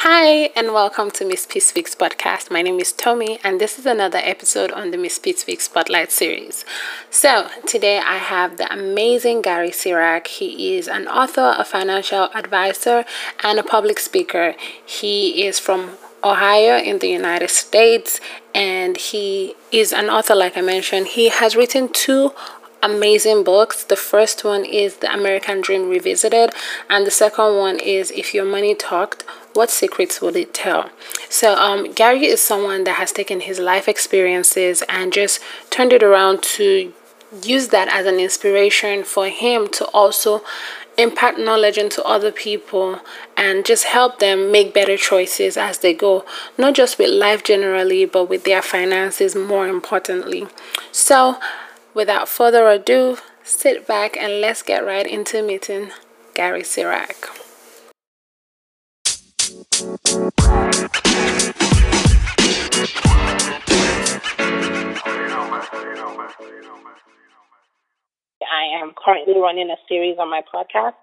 Hi, and welcome to Miss P Speaks podcast. My name is Tommy, and this is another episode on the Miss P Speaks Spotlight series. So, today I have the amazing Gary Sirak. He is an author, a financial advisor, and a public speaker. He is from Ohio in the United States, and he is an author, like I mentioned. He has written two amazing books. The first one is The American Dream Revisited, and the second one is If Your Money Talked, What Secrets Would It Tell? So, um, Gary is someone that has taken his life experiences and just turned it around to use that as an inspiration for him to also impart knowledge into other people and just help them make better choices as they go, not just with life generally, but with their finances more importantly. So, without further ado, sit back and let's get right into meeting Gary Sirak. I am currently running a series on my podcast.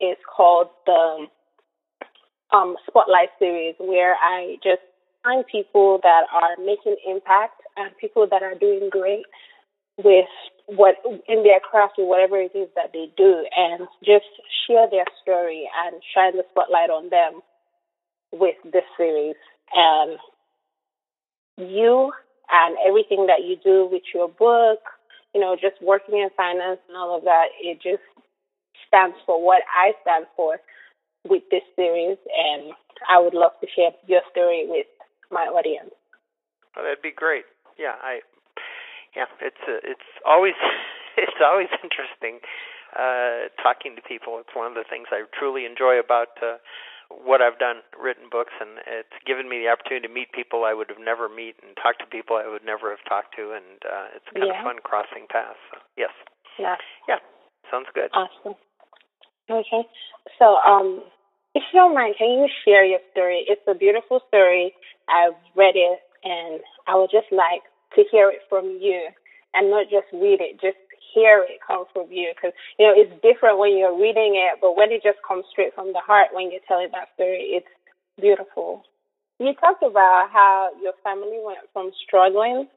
It's called the um, Spotlight series, where I just find people that are making impact and people that are doing great with what in their craft or whatever it is that they do, and just share their story and shine the spotlight on them with this series. And you and everything that you do with your book, you know, just working in finance and all of that, it just stands for what I stand for with this series. And I would love to share your story with my audience. Oh, that'd be great. Yeah, I, yeah, it's uh, it's always it's always interesting uh, talking to people. It's one of the things I truly enjoy about uh, what I've done, written books, and it's given me the opportunity to meet people I would have never meet and talk to people I would never have talked to, and uh, it's kind yeah. of fun crossing paths. So, yes. Yeah. Yeah. Sounds good. Awesome. Okay. So, um, if you don't mind, can you share your story? It's a beautiful story. I've read it, and I would just like to hear it from you, and not just read it, just hear it come from you because you know it's different when you're reading it, but when it just comes straight from the heart when you're telling that story, it's beautiful. You talked about how your family went from struggling.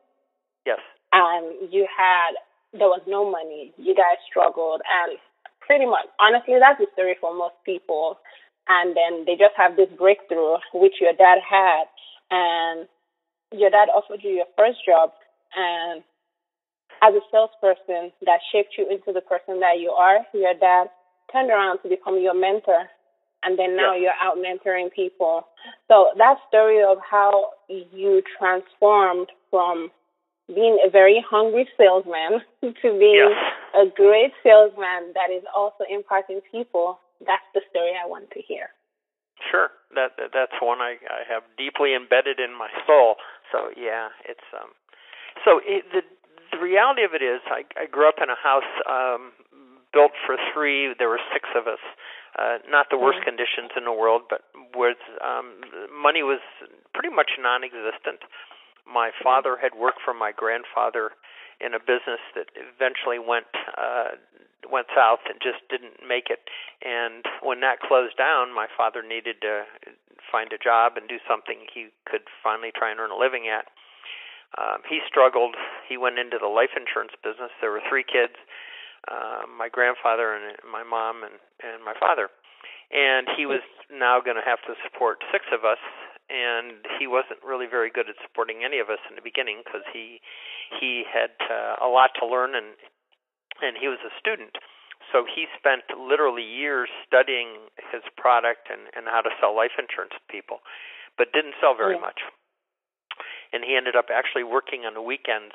Yes. And you had there was no money. You guys struggled and pretty much honestly that's the story for most people. And then they just have this breakthrough which your dad had and your dad offered you your first job and as a salesperson that shaped you into the person that you are, your dad turned around to become your mentor. And then now you're out mentoring people. So that story of how you transformed from being a very hungry salesman to being a great salesman that is also impacting people, that's the story I want to hear. Sure, that, that that's one I, I have deeply embedded in my soul. So yeah, it's um, so it, the the reality of it is, I, I grew up in a house um, built for three. There were six of us. Uh, not the worst mm-hmm. conditions in the world, but where um, money was pretty much non-existent. My mm-hmm. father had worked for my grandfather in a business that eventually went uh, went south and just didn't make it. And when that closed down, my father needed to find a job and do something he could finally try and earn a living at. Um, he struggled. He went into the life insurance business. There were three kids, uh, my grandfather and my mom and and my father, and he was now going to have to support six of us. And he wasn't really very good at supporting any of us in the beginning because he he had uh, a lot to learn and and he was a student. So he spent literally years studying his product and, and how to sell life insurance to people, but didn't sell very yeah. much and he ended up actually working on the weekends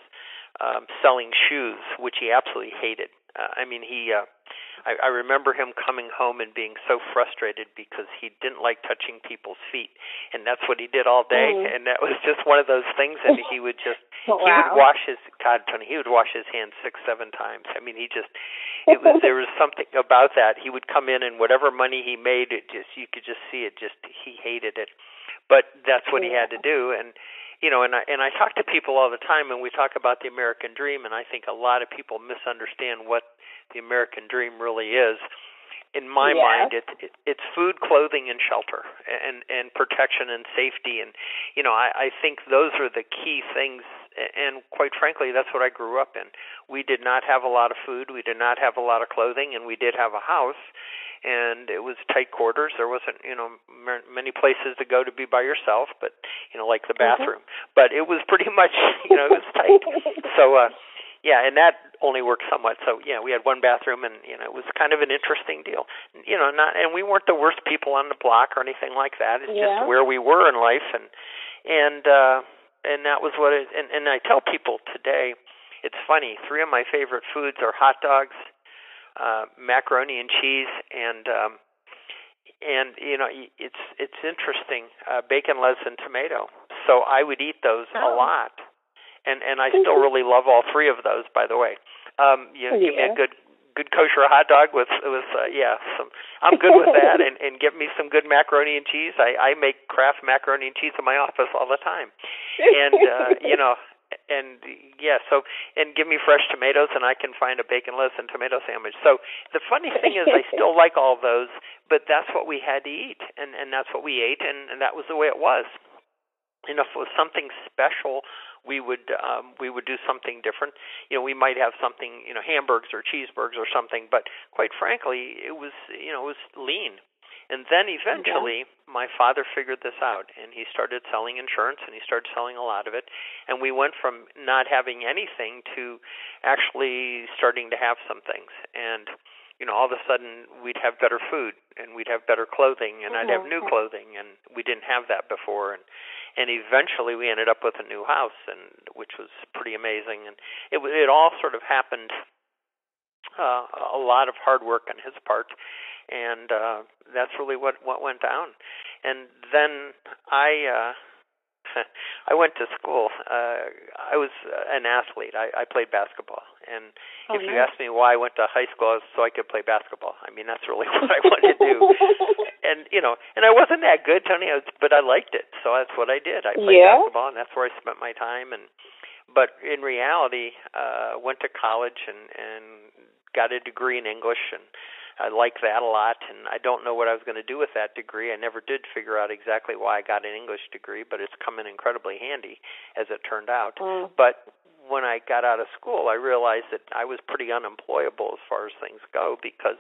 um, selling shoes, which he absolutely hated. Uh, I mean, he. Uh, I, I remember him coming home and being so frustrated because he didn't like touching people's feet, and that's what he did all day. Mm. And that was just one of those things. And he would just wow. he would wash his God, Tony. He would wash his hands six, seven times. I mean, he just it was there was something about that. He would come in and whatever money he made, it just you could just see it. Just he hated it, but that's what he had to do. And you know, and I and I talk to people all the time, and we talk about the American dream, and I think a lot of people misunderstand what the American dream really is. In my yes. mind, it, it, it's food, clothing, and shelter, and and protection and safety, and you know, I, I think those are the key things. And quite frankly, that's what I grew up in. We did not have a lot of food, we did not have a lot of clothing, and we did have a house and it was tight quarters. There wasn't, you know, many places to go to be by yourself, but you know, like the mm-hmm. bathroom. Mm-hmm. But it was pretty much, you know, it was tight. so, uh, yeah, and that only worked somewhat. So, yeah, we had one bathroom, and you know, it was kind of an interesting deal. You know, not, and we weren't the worst people on the block or anything like that. It's yeah. just where we were in life, and and uh, and that was what it. And, and I tell people today, it's funny. Three of my favorite foods are hot dogs uh, macaroni and cheese and um, and you know it's it's interesting uh, bacon lettuce and tomato. So i would eat those oh. a lot. And and i still really love all three of those by the way. Um you know, yeah. give me a good good kosher hot dog with with uh, yeah some i'm good with that and and give me some good macaroni and cheese. I i make kraft macaroni and cheese in my office all the time. And uh you know and yeah, so and give me fresh tomatoes, and I can find a bacon lettuce and tomato sandwich. So the funny thing is, I still like all those, but that's what we had to eat, and and that's what we ate, and and that was the way it was. And if it was something special, we would um, we would do something different. You know, we might have something, you know, hamburgers or cheeseburgers or something, but quite frankly, it was you know it was lean. And then eventually, okay. my father figured this out, and he started selling insurance, and he started selling a lot of it. And we went from not having anything to actually starting to have some things. And you know, all of a sudden we'd have better food, and we'd have better clothing, and mm-hmm. I'd have new mm-hmm. clothing, and we didn't have that before. And and eventually we ended up with a new house, and which was pretty amazing. And it it all sort of happened. Uh, a lot of hard work on his part, and uh, that's really what what went down. And then I uh, I went to school. Uh, I was an athlete. I, I played basketball, and oh, if nice. you ask me why I went to high school, was so I could play basketball. I mean, that's really what I wanted to do. and you know, and I wasn't that good, Tony, I was, but I liked it, so that's what I did. I played yeah. basketball, and that's where I spent my time. And but in reality, uh, went to college and and got a degree in English and I like that a lot, and I don't know what I was going to do with that degree. I never did figure out exactly why I got an English degree, but it's come in incredibly handy, as it turned out. Mm. But when I got out of school, I realized that I was pretty unemployable as far as things go because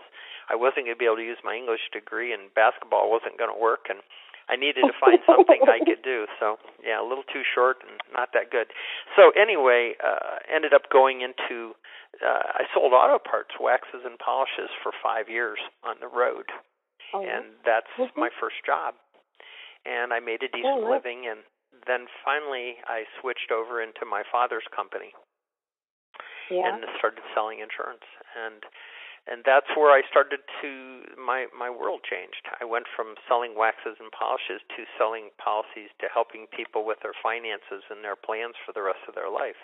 I wasn't going to be able to use my English degree, and basketball wasn't going to work, and I needed to find something I could do. So yeah, a little too short and not that good. So anyway, uh, ended up going into uh, I sold auto parts, waxes and polishes for five years on the road, oh, and that's mm-hmm. my first job. And I made a decent oh, living, and then finally I switched over into my father's company, yeah. and started selling insurance. And and that's where I started to my my world changed. I went from selling waxes and polishes to selling policies to helping people with their finances and their plans for the rest of their life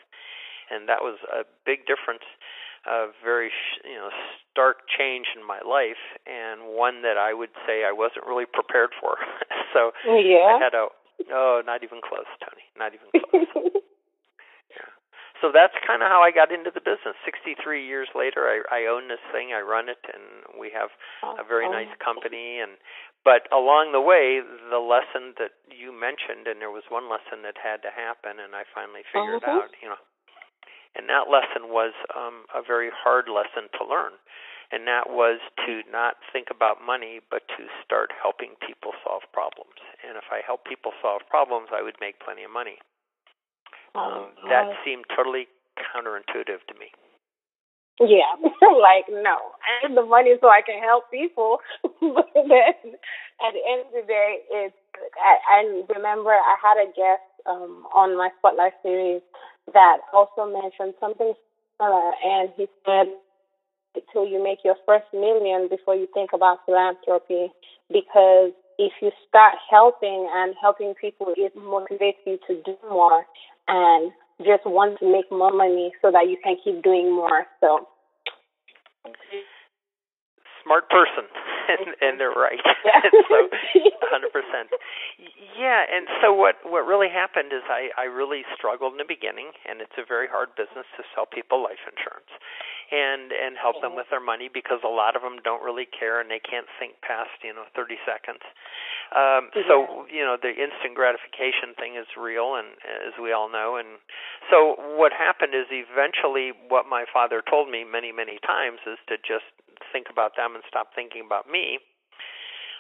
and that was a big difference, a very you know stark change in my life, and one that I would say I wasn't really prepared for. so oh, yeah. I had a oh, not even close, Tony, not even close. So that's kind of how I got into the business. 63 years later, I, I own this thing, I run it, and we have a very nice company. And but along the way, the lesson that you mentioned, and there was one lesson that had to happen, and I finally figured uh-huh. out, you know, and that lesson was um, a very hard lesson to learn. And that was to not think about money, but to start helping people solve problems. And if I help people solve problems, I would make plenty of money. Oh, um, that seemed totally counterintuitive to me. Yeah, like no, I need the money so I can help people. but then at the end of the day, it's. I, I remember I had a guest um, on my Spotlight series that also mentioned something similar, and he said, "Until you make your first million before you think about philanthropy, because if you start helping and helping people, it motivates you to do more and just want to make more money so that you can keep doing more." So smart person, and, and they're right. Yeah. so, a hundred percent. Yeah, and so what what really happened is I I really struggled in the beginning, and it's a very hard business to sell people life insurance, and and help them with their money because a lot of them don't really care and they can't think past you know thirty seconds. Um, so you know the instant gratification thing is real, and as we all know, and so what happened is eventually what my father told me many many times is to just think about them and stop thinking about me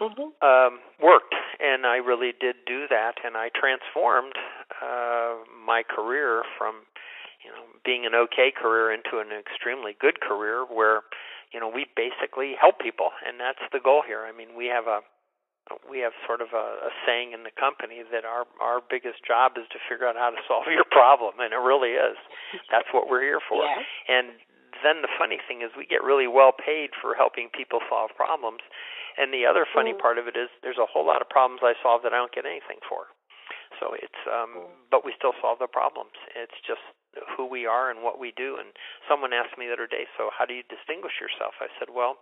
mm-hmm. um, worked, and I really did do that, and I transformed uh, my career from you know being an okay career into an extremely good career where you know we basically help people, and that's the goal here. I mean, we have a we have sort of a, a saying in the company that our our biggest job is to figure out how to solve your problem, and it really is. That's what we're here for. Yeah. And then the funny thing is, we get really well paid for helping people solve problems. And the other funny Mm. part of it is there's a whole lot of problems I solve that I don't get anything for. So it's um but we still solve the problems. It's just who we are and what we do and someone asked me the other day, so how do you distinguish yourself? I said, Well,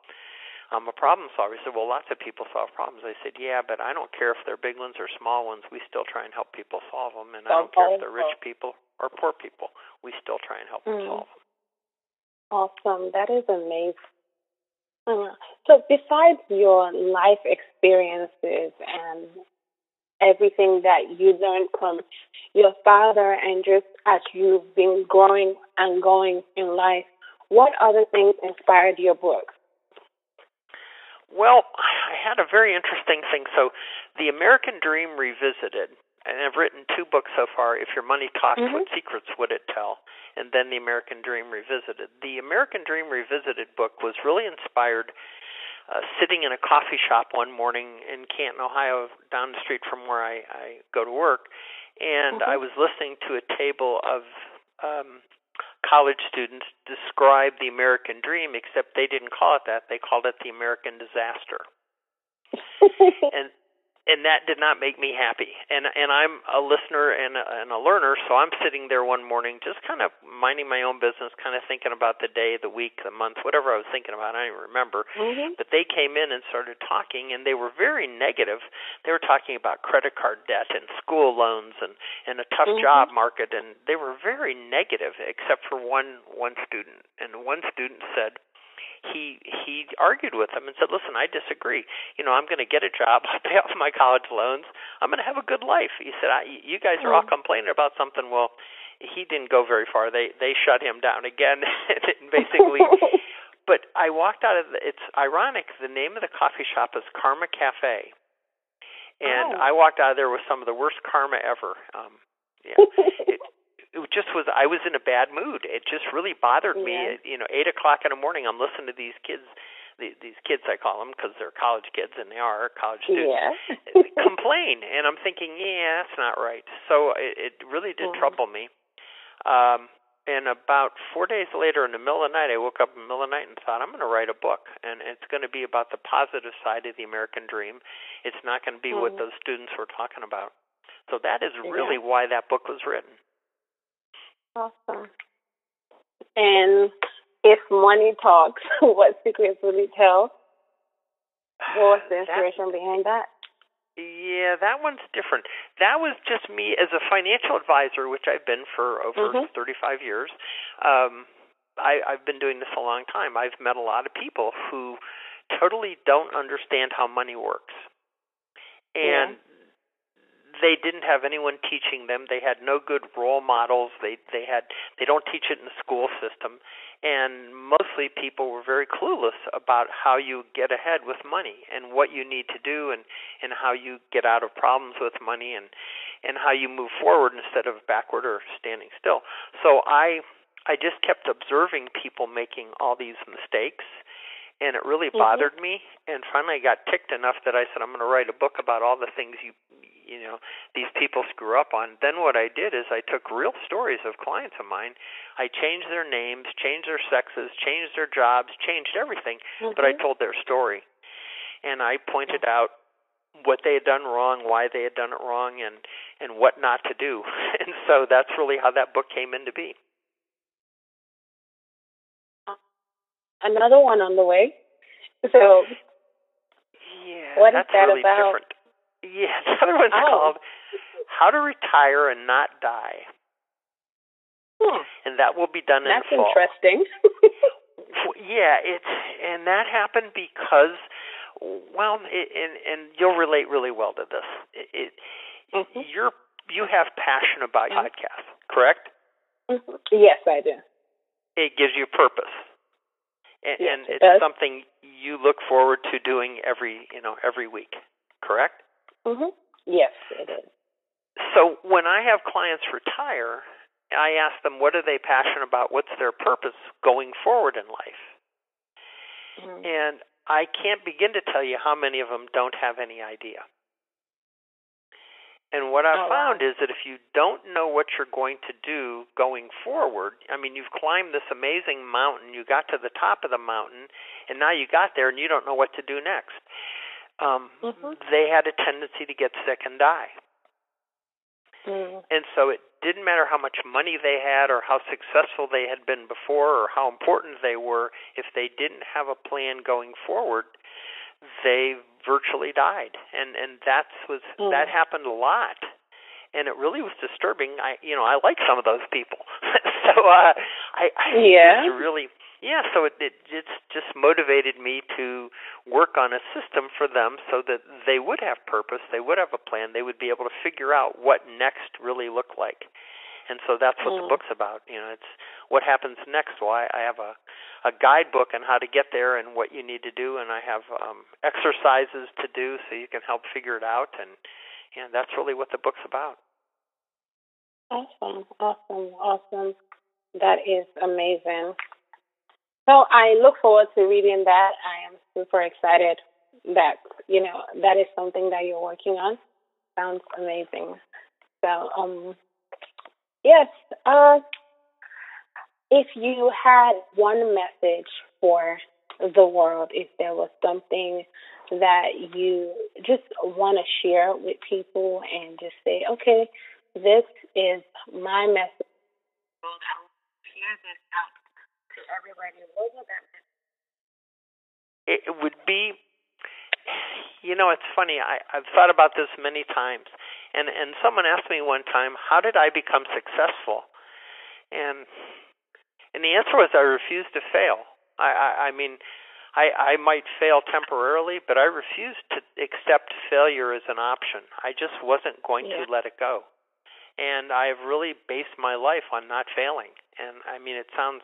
I'm a problem solver. He said, Well lots of people solve problems. I said, Yeah, but I don't care if they're big ones or small ones, we still try and help people solve them and I don't care if they're rich people or poor people. We still try and help them Mm. solve them. Awesome. That is amazing. Uh, so, besides your life experiences and everything that you learned from your father, and just as you've been growing and going in life, what other things inspired your book? Well, I had a very interesting thing. So, The American Dream Revisited, and I've written two books so far. If Your Money Talked, Mhm. What Secrets Would It Tell? Then The American Dream Revisited. The American Dream Revisited book was really inspired uh, sitting in a coffee shop one morning in Canton, Ohio, down the street from where I, I go to work, and Mhm. I was listening to a table of um, college students describe the American dream, except they didn't call it that; they called it the American disaster and and that did not make me happy. And and I'm a listener and a, and a learner, so I'm sitting there one morning, just kind of minding my own business, kind of thinking about the day, the week, the month, whatever I was thinking about. I don't even remember. Mhm. But they came in and started talking, and they were very negative. They were talking about credit card debt and school loans and and a tough Mhm. job market, and they were very negative, except for one one student. And one student said he he argued with them and said, "Listen, I disagree. You know, I'm going to get a job, I'll pay off my college loans, I'm going to have a good life." He said, I, "You guys are all Mm. complaining about something." Well, he didn't go very far. They they shut him down again, and basically. But I walked out of the, it's ironic. The name of the coffee shop is Karma Cafe, and Oh. I walked out of there with some of the worst karma ever. Um, yeah, it, it just was I was in a bad mood. It just really bothered me. At, you know, eight o'clock in the morning, I'm listening to these kids, the- these kids I call them because they're college kids and they are college students. yeah. complain, and I'm thinking, yeah, that's not right. So it, it really did Mhm. trouble me. Um, and about four days later, in the middle of the night, I woke up in the middle of the night and thought, I'm going to write a book, and it's going to be about the positive side of the American dream. It's not going to be what Mhm. those students were talking about. So that is Yeah. really why that book was written. Awesome. And if money talks, what secrets will it tell? What was the inspiration behind that? Yeah, that one's different. That was just me as a financial advisor, which I've been for over Mhm. 35 years. Um, I, I've been doing this a long time. I've met a lot of people who totally don't understand how money works, and they didn't have anyone teaching them. They had no good role models. They they had they don't teach it in the school system, and mostly people were very clueless about how you get ahead with money and what you need to do and and how you get out of problems with money and and how you move forward instead of backward or standing still. So I I just kept observing people making all these mistakes and it really Mhm. bothered me and finally I got ticked enough that I said I'm going to write a book about all the things you you know these people screw up on. Then what I did is I took real stories of clients of mine. I changed their names, changed their sexes, changed their jobs, changed everything, but I Mhm. told their story. And I pointed out what they had done wrong, why they had done it wrong and and what not to do. And so that's really how that book came into be. Another one on the way. So, yeah, what that's is that really about? different. Yeah, the other one's Oh. called "How to Retire and Not Die," Hmm, and that will be done that's in the fall. interesting. Yeah, it's and that happened because, well, it, and and you'll relate really well to this. It, it Mhm. you're you have passion about Mhm. podcasts, correct? Mhm. yes, I do. It gives you purpose, and, Yes, and it's does. something you look forward to doing every you know every week, correct? hmm Yes, it is. So when I have clients retire, I ask them what are they passionate about, what's their purpose going forward in life. Mhm. And I can't begin to tell you how many of them don't have any idea. And what I've Oh, wow. found is that if you don't know what you're going to do going forward, I mean, you've climbed this amazing mountain, you got to the top of the mountain, and now you got there and you don't know what to do next. Um, Mhm. They had a tendency to get sick and die. Mm. And so it didn't matter how much money they had or how successful they had been before or how important they were, if they didn't have a plan going forward, they virtually died. And and that's was Mm. that happened a lot. And it really was disturbing. I you know, I like some of those people. so uh I, I Yeah. it's really yeah, so it, it it's just motivated me to work on a system for them so that they would have purpose, they would have a plan, they would be able to figure out what next really looked like. And so that's what the Mm. book's about. You know, it's what happens next. Well, I, I have a a guidebook on how to get there and what you need to do, and I have um, exercises to do so you can help figure it out. And and that's really what the book's about. Awesome, awesome, awesome. That is amazing. So I look forward to reading that. I am super excited that, you know, that is something that you're working on. Sounds amazing. So, um, yes, uh, if you had one message for the world, if there was something that you just want to share with people and just say, okay, this is my message. To everybody. It would be, you know, it's funny. I I've thought about this many times, and and someone asked me one time, how did I become successful? And and the answer was I refused to fail. I I, I mean. I, I might fail temporarily, but I refused to accept failure as an option. I just wasn't going Yeah. to let it go. And I've really based my life on not failing. And I mean, it sounds,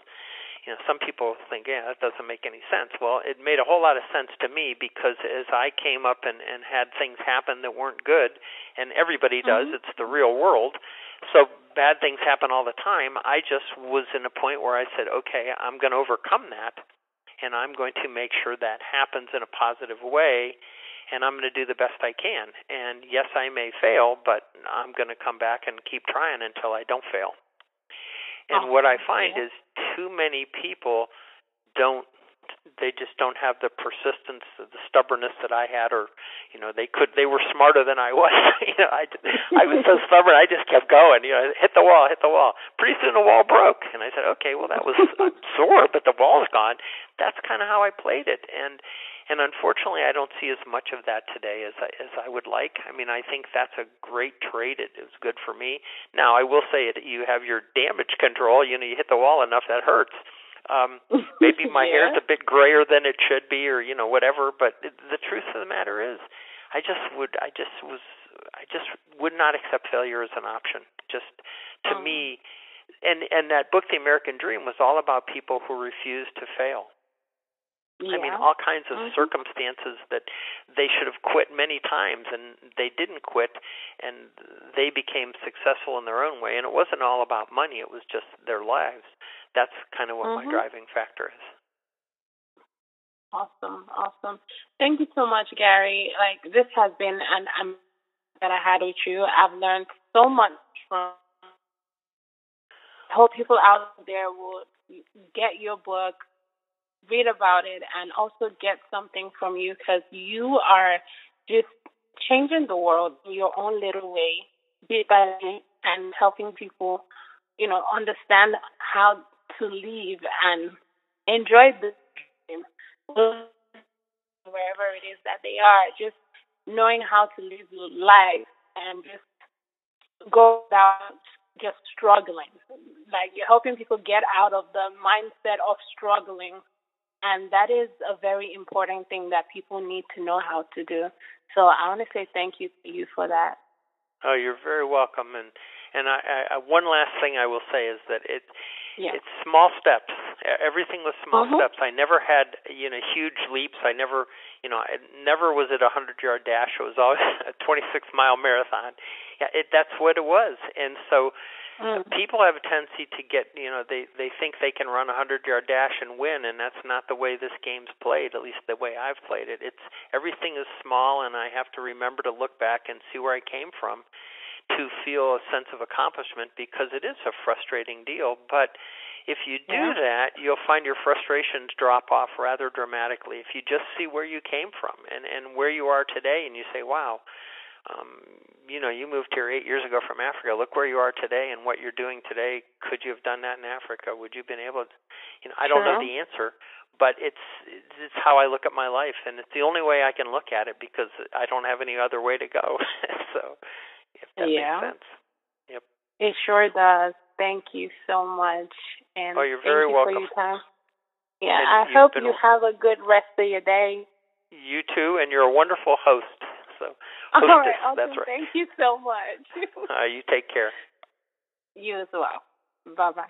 you know, some people think, yeah, that doesn't make any sense. Well, it made a whole lot of sense to me because as I came up and, and had things happen that weren't good, and everybody does, Mhm. it's the real world. So bad things happen all the time. I just was in a point where I said, okay, I'm going to overcome that and I'm going to make sure that happens in a positive way and I'm going to do the best I can. And yes, I may fail, but I'm going to come back and keep trying until I don't fail. And oh, what I find Yeah. is too many people don't they just don't have the persistence, the stubbornness that I had, or you know, they could they were smarter than I was. you know, I I was so stubborn, I just kept going. You know, hit the wall, hit the wall. Pretty soon the wall broke, and I said, okay, well that was sore, but the wall's gone. That's kind of how I played it, and and unfortunately, I don't see as much of that today as I, as I would like. I mean, I think that's a great trait. It is good for me. Now, I will say that you have your damage control. You know, you hit the wall enough that hurts. Um, maybe my yeah. hair's a bit grayer than it should be, or you know, whatever. But the truth of the matter is, I just would, I just was, I just would not accept failure as an option. Just to Mhm. me, and and that book, The American Dream, was all about people who refused to fail. Yeah. I mean, all kinds of Mhm. circumstances that they should have quit many times, and they didn't quit, and they became successful in their own way. And it wasn't all about money; it was just their lives. That's kind of what Mhm. my driving factor is. Awesome, awesome. Thank you so much, Gary. Like this has been an um that I had with you. I've learned so much from. I hope people out there will get your book, read about it, and also get something from you because you are just changing the world in your own little way, bit by bit, and helping people, you know, understand how to live and enjoy the dream. wherever it is that they are, just knowing how to live life and just go without just struggling. Like you're helping people get out of the mindset of struggling. And that is a very important thing that people need to know how to do. So I want to say thank you to you for that. Oh, you're very welcome. And and I, I one last thing I will say is that it yeah. it's small steps. Everything was small uh-huh. steps. I never had you know huge leaps. I never you know it never was it a hundred yard dash. It was always a 26 mile marathon. Yeah, it, that's what it was. And so Mm. People have a tendency to get, you know, they they think they can run a hundred yard dash and win, and that's not the way this game's played. At least the way I've played it. It's everything is small, and I have to remember to look back and see where I came from to feel a sense of accomplishment because it is a frustrating deal. But if you do yeah. that, you'll find your frustrations drop off rather dramatically. If you just see where you came from and and where you are today, and you say, "Wow." um, you know, you moved here eight years ago from Africa. Look where you are today and what you're doing today. Could you have done that in Africa? Would you have been able to? You know, I don't know the answer, but it's it's how I look at my life, and it's the only way I can look at it because I don't have any other way to go. so, that yeah. makes sense. Yep. It sure does. Thank you so much, and oh, you're very you welcome. for your time. Yeah, And I hope been- you have a good rest of your day. You too, and you're a wonderful host. So, All right, awesome. that's right. Thank you so much. Uh, you take care. you as well. Bye. Bye.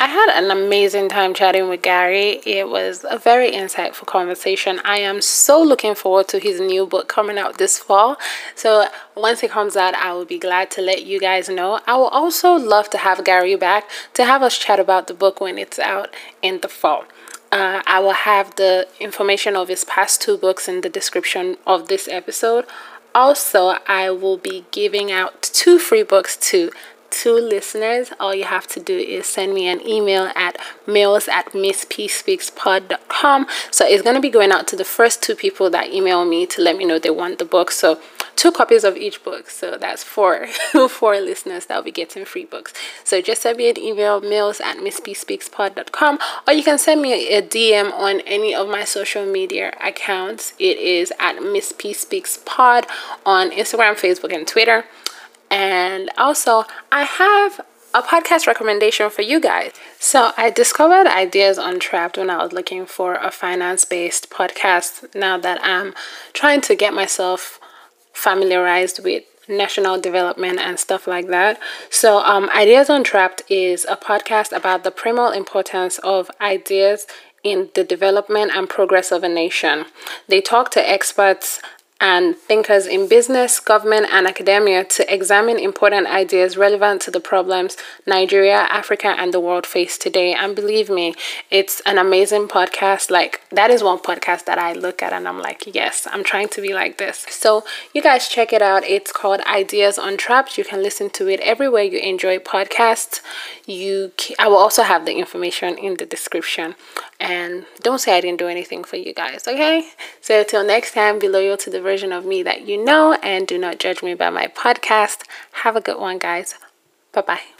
I had an amazing time chatting with Gary. It was a very insightful conversation. I am so looking forward to his new book coming out this fall. So, once it comes out, I will be glad to let you guys know. I will also love to have Gary back to have us chat about the book when it's out in the fall. Uh, I will have the information of his past two books in the description of this episode. Also, I will be giving out two free books to two listeners. All you have to do is send me an email at mails at misspspeakspod.com. So it's going to be going out to the first two people that email me to let me know they want the book. So two copies of each book. So that's four, four listeners that will be getting free books. So just send me an email, mails at misspspeakspod.com, or you can send me a DM on any of my social media accounts. It is at Miss P Speaks Pod on Instagram, Facebook, and Twitter. And also, I have a podcast recommendation for you guys. So, I discovered Ideas Untrapped when I was looking for a finance based podcast now that I'm trying to get myself familiarized with national development and stuff like that. So, um, Ideas Untrapped is a podcast about the primal importance of ideas in the development and progress of a nation. They talk to experts and thinkers in business, government, and academia to examine important ideas relevant to the problems Nigeria, Africa, and the world face today. And believe me, it's an amazing podcast. Like, that is one podcast that I look at and I'm like, yes, I'm trying to be like this. So, you guys check it out. It's called Ideas Untrapped. You can listen to it everywhere you enjoy podcasts. You, I will also have the information in the description. And don't say I didn't do anything for you guys, okay? So, till next time, be loyal to the version of me that you know and do not judge me by my podcast. Have a good one, guys. Bye bye.